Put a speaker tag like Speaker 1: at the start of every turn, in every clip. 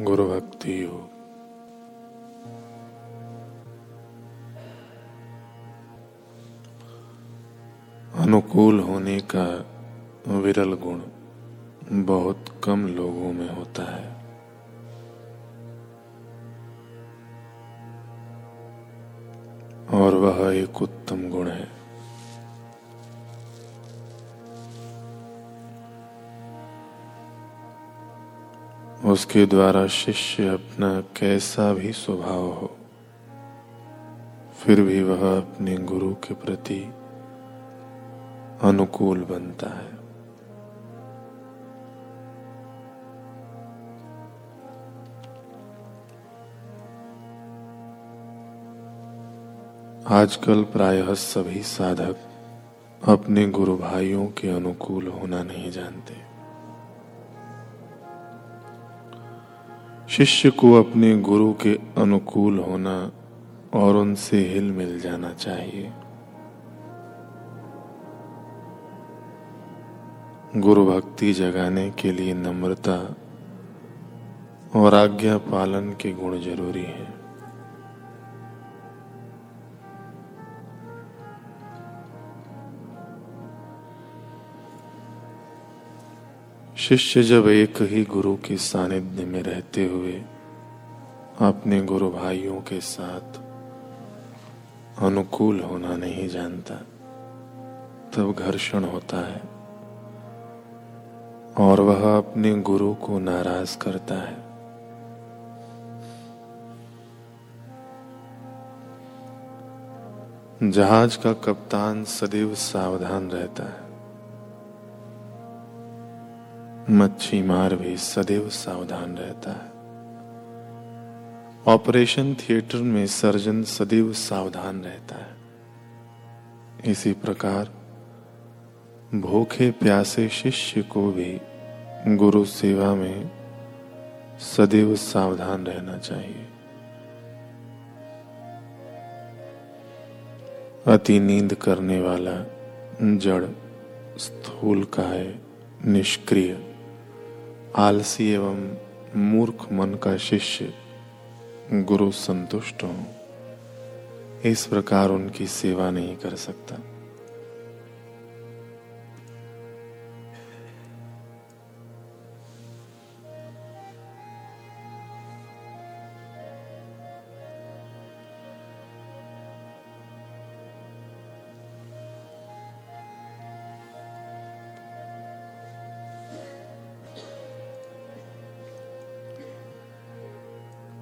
Speaker 1: गुरु भक्ति योग अनुकूल होने का विरल गुण बहुत कम लोगों में होता है। और वह एक उत्तम गुण है। उसके द्वारा शिष्य अपना कैसा भी स्वभाव हो, फिर भी वह अपने गुरु के प्रति अनुकूल बनता है। आजकल प्रायः सभी साधक अपने गुरु भाइयों के अनुकूल होना नहीं जानते। शिष्य को अपने गुरु के अनुकूल होना और उनसे हिल मिल जाना चाहिए। गुरु भक्ति जगाने के लिए नम्रता और आज्ञा पालन के गुण ज़रूरी हैं। शिष्य जब एक ही गुरु के सानिध्य में रहते हुए अपने गुरु भाइयों के साथ अनुकूल होना नहीं जानता, तब घर्षण होता है और वह अपने गुरु को नाराज़ करता है। जहाज़ का कप्तान सदैव सावधान रहता है। मच्छी मार भी सदैव सावधान रहता है। ऑपरेशन थिएटर में सर्जन सदैव सावधान रहता है। इसी प्रकार, भूखे प्यासे शिष्य को भी गुरु सेवा में सदैव सावधान रहना चाहिए। अति नींद करने वाला जड़ स्थूल का है, निष्क्रिय। आलसी एवं मूर्ख मन का शिष्य गुरु संतुष्ट हो। इस प्रकार उनकी सेवा नहीं कर सकता।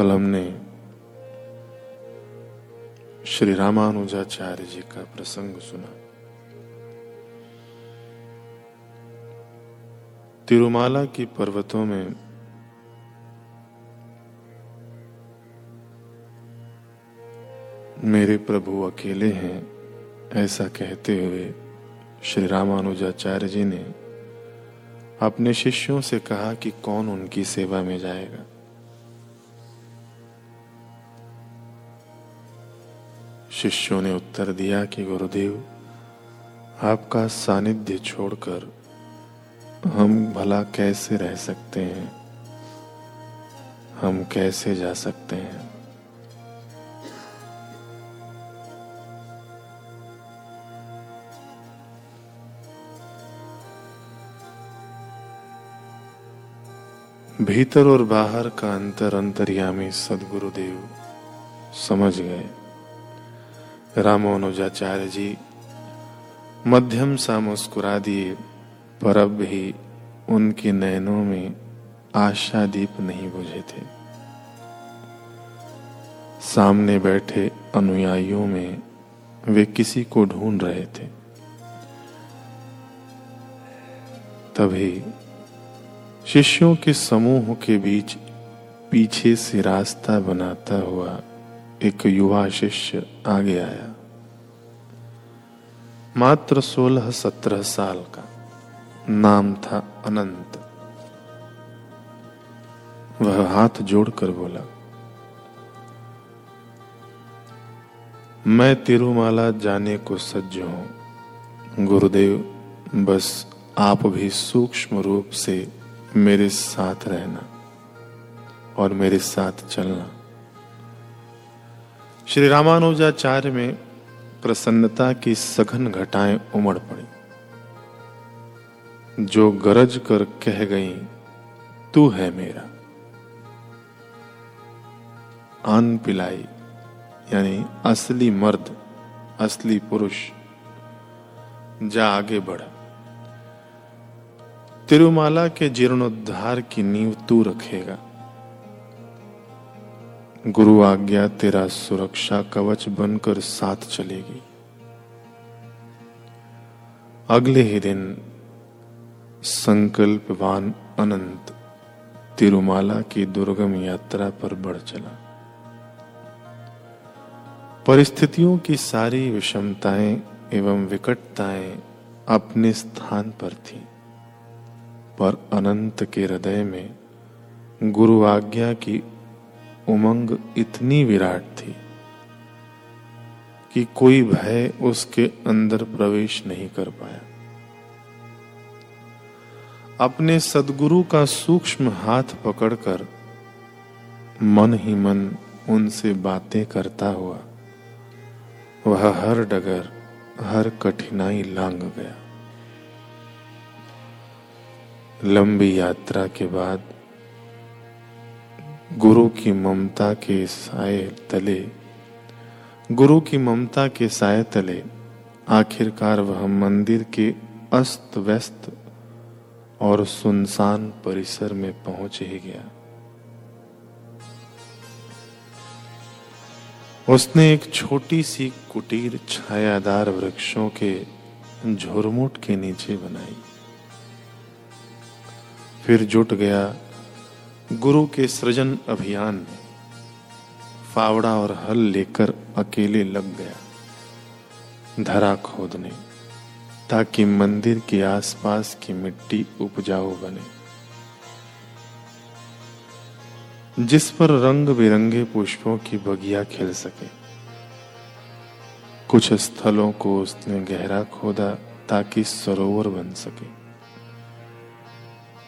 Speaker 1: कल हमने श्री रामानुजाचार्य जी का प्रसंग सुना। तिरुमाला की पर्वतों में मेरे प्रभु अकेले हैं, ऐसा कहते हुए श्री रामानुजाचार्य जी ने अपने शिष्यों से कहा कि कौन उनकी सेवा में जाएगा। शिष्यों ने उत्तर दिया कि, गुरुदेव, आपका सानिध्य छोड़कर हम भला कैसे रह सकते हैं? हम कैसे जा सकते हैं? भीतर और बाहर का अंतर अंतर्यामी सदगुरुदेव समझ गए। रामानुजाचार्य जी मध्यम सा मुस्कुरा दिए पर अब भी उनके नयनों में आशा दीप नहीं बुझे थे। सामने बैठे अनुयायियों में वे किसी को ढूंढ रहे थे। तभी शिष्यों के समूह के बीच पीछे से रास्ता बनाता हुआ एक युवा शिष्य आगे आया। मात्र सोलह सत्रह साल का। नाम था अनंत। वह हाथ जोड़कर बोला, मैं तिरुमाला जाने को सज्ज हूँ। गुरुदेव, बस आप भी सूक्ष्म रूप से मेरे साथ रहना और मेरे साथ चलना। श्री रामानुजाचार्य में प्रसन्नता की सघन घटाएँ उमड़ पड़ी। जो गरज कर कह गई, तू है मेरा। अन पिलाई, यानी असली मर्द, असली पुरुष, जा आगे बढ़। तिरुमाला के जीर्णोद्धार की नींव तू रखेगा। गुरु आज्ञा, तेरा सुरक्षा कवच बनकर साथ चलेगी। अगले ही दिन संकल्पवान अनंत तिरुमाला की दुर्गम यात्रा पर बढ़ चला। परिस्थितियों की सारी विषमताएँ एवं विकटताएँ अपने स्थान पर थी, पर अनंत के हृदय में गुरु आज्ञा की उमंग इतनी विराट थी कि कोई भय उसके अंदर प्रवेश नहीं कर पाया। अपने सदगुरु का सूक्ष्म हाथ पकड़कर मन ही मन उनसे बातें करता हुआ, वह हर डगर, हर कठिनाई लांग गया। लंबी यात्रा के बाद गुरु की ममता के साय तले। गुरु की ममता के साय तले। आखिरकार वह मंदिर के अस्त व्यस्त और सुनसान परिसर में पहुँच ही गया। उसने एक छोटी सी कुटीर छायादार वृक्षों के झुरमुट के नीचे बनाई। फिर जुट गया गुरु के सृजन अभियान में फावड़ा और हल लेकर अकेले लग गया, धरा खोदने, ताकि मंदिर के आसपास की मिट्टी उपजाऊ बने। जिस पर रंग बिरंगे पुष्पों की बगिया खिल सके, कुछ स्थलों को उसने गहरा खोदा ताकि सरोवर बन सके।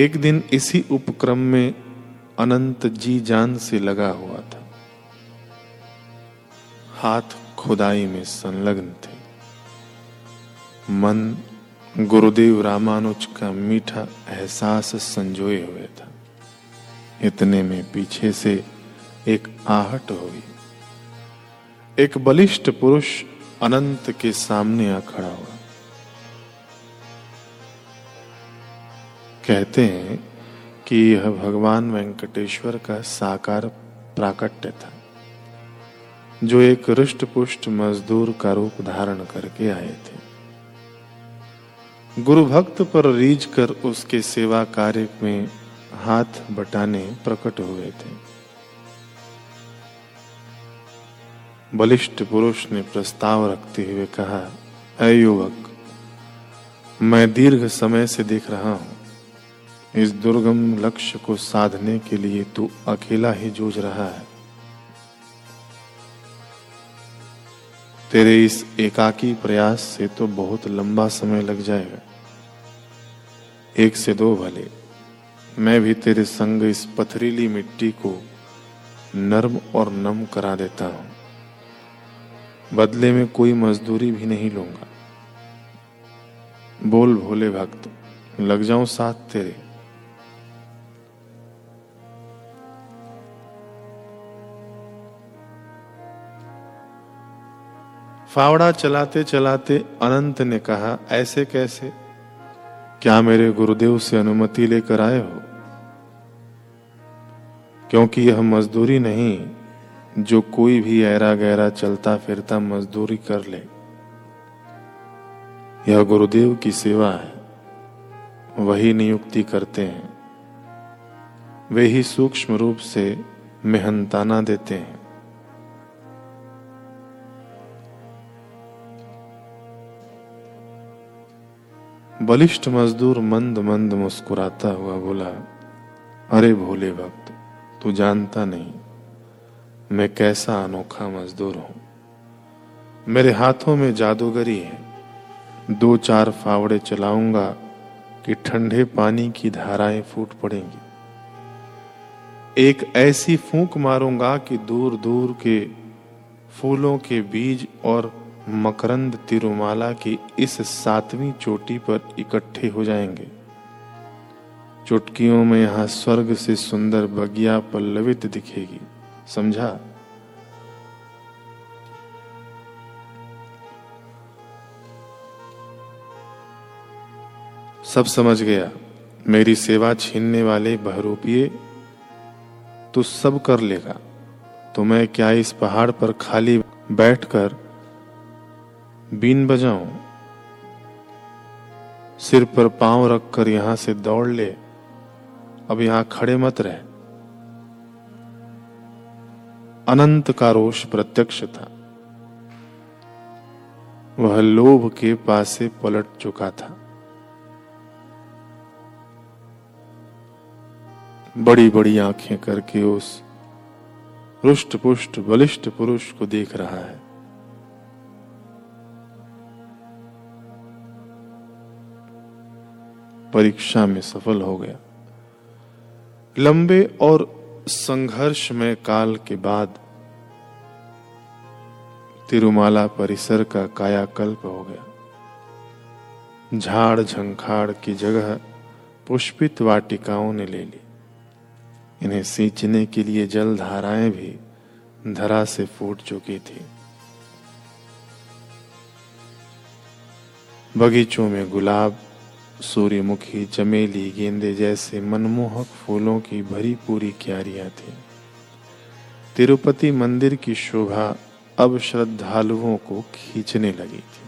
Speaker 1: एक दिन इसी उपक्रम में अनंत जी जान से लगा हुआ था। हाथ खुदाई में संलग्न थे। मन गुरुदेव रामानुज का मीठा एहसास संजोए हुए था। इतने में पीछे से एक आहट हुई। एक बलिष्ठ पुरुष अनंत के सामने आ खड़ा हुआ। कहते हैं कि यह भगवान वेंकटेश्वर का साकार प्राकट्य था, जो एक रुष्ट पुष्ट मजदूर का रूप धारण करके आए थे। गुरु भक्त पर रीझ कर उसके सेवा कार्य में हाथ बटाने प्रकट हुए थे। बलिष्ठ पुरुष ने प्रस्ताव रखते हुए कहा अय युवक, मैं दीर्घ समय से देख रहा हूँ। इस दुर्गम लक्ष्य को साधने के लिए तू अकेला ही जूझ रहा है। तेरे इस एकाकी प्रयास से तो बहुत लंबा समय लग जाएगा। एक से दो भले, मैं भी तेरे संग इस पथरीली मिट्टी को नर्म और नम करा देता हूँ। बदले में कोई मजदूरी भी नहीं लूँगा। बोल भोले भक्त, लग जाऊँ साथ तेरे। फावड़ा चलाते चलाते अनंत ने कहा, ऐसे कैसे? क्या मेरे गुरुदेव से अनुमति लेकर आए हो? क्योंकि यह मजदूरी नहीं, जो कोई भी ऐरा गहरा चलता फिरता मजदूरी कर ले। यह गुरुदेव की सेवा है, वही नियुक्ति करते हैं। वे ही सूक्ष्म रूप से मेहनताना देते हैं। बलिष्ठ मजदूर मंद मंद मुस्कुराता हुआ बोला, अरे भोले भक्त, तू जानता नहीं, मैं कैसा अनोखा मजदूर हूँ। मेरे हाथों में जादूगरी है, दो चार फावड़े चलाऊँगा कि ठंडे पानी की धाराएँ फूट पड़ेंगी। एक ऐसी फूंक मारूँगा कि दूर दूर के फूलों के बीज और मकरंद तिरुमाला की इस सातवीं चोटी पर इकट्ठे हो जाएँगे। चुटकियों में यहाँ स्वर्ग से सुंदर बगिया पल्लवित दिखेगी। समझा? सब समझ गया? मेरी सेवा छीनने वाले बहरूपिए तो सब कर लेगा। तो मैं क्या इस पहाड़ पर खाली बैठकर बीन बजाऊं। सिर पर पाँव रखकर यहाँ से दौड़ ले। अब यहाँ खड़े मत रहे। अनंत का रोष प्रत्यक्ष था। वह लोभ के पासे पलट चुका था। बड़ी बड़ी आँखें करके उस रुष्ट पुष्ट बलिष्ठ पुरुष को देख रहा है। परीक्षा में सफल हो गया। लंबे और संघर्ष में काल के बाद तिरुमाला परिसर का कायाकल्प हो गया। झाड़ झंखाड़ की जगह पुष्पित वाटिकाओं ने ले ली। इन्हें सींचने के लिए जल धाराएँ भी धरा से फूट चुकी थी। बगीचों में गुलाब सूर्यमुखी चमेली गेंदे जैसे मनमोहक फूलों की भरी पूरी क्यारियाँ थी। तिरुपति मंदिर की शोभा अब श्रद्धालुओं को खींचने लगी थी।